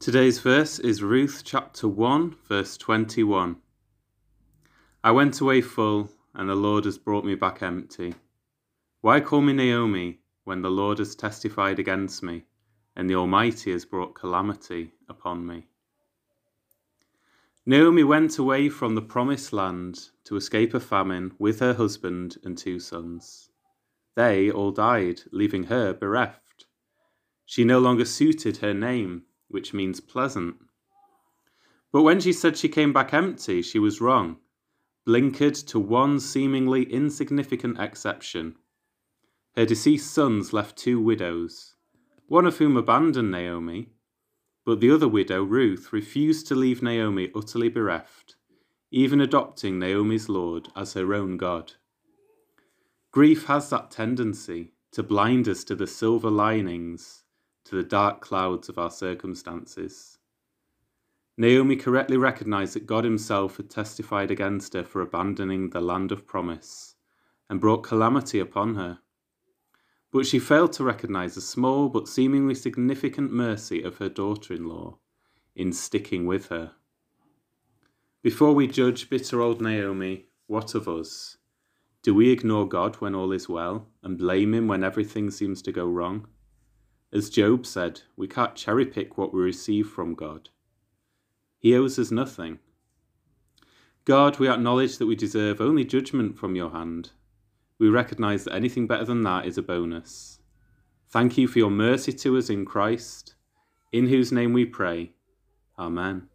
Today's verse is Ruth chapter 1, verse 21. I went away full, and the Lord has brought me back empty. Why call me Naomi when the Lord has testified against me, and the Almighty has brought calamity upon me? Naomi went away from the promised land to escape a famine with her husband and two sons. They all died, leaving her bereft. She no longer suited her name which means pleasant. But when she said she came back empty, she was wrong, blinkered to one seemingly insignificant exception. Her deceased sons left two widows, one of whom abandoned Naomi, but the other widow, Ruth, refused to leave Naomi utterly bereft, even adopting Naomi's Lord as her own God. Grief has that tendency to blind us to the silver linings to the dark clouds of our circumstances. Naomi correctly recognized that God Himself had testified against her for abandoning the land of promise and brought calamity upon her. But she failed to recognize the small but seemingly significant mercy of her daughter in law in sticking with her. Before we judge bitter old Naomi, what of us? Do we ignore God when all is well and blame Him when everything seems to go wrong? As Job said, we can't cherry pick what we receive from God. He owes us nothing. God, we acknowledge that we deserve only judgment from your hand. We recognize that anything better than that is a bonus. Thank you for your mercy to us in Christ, in whose name we pray. Amen.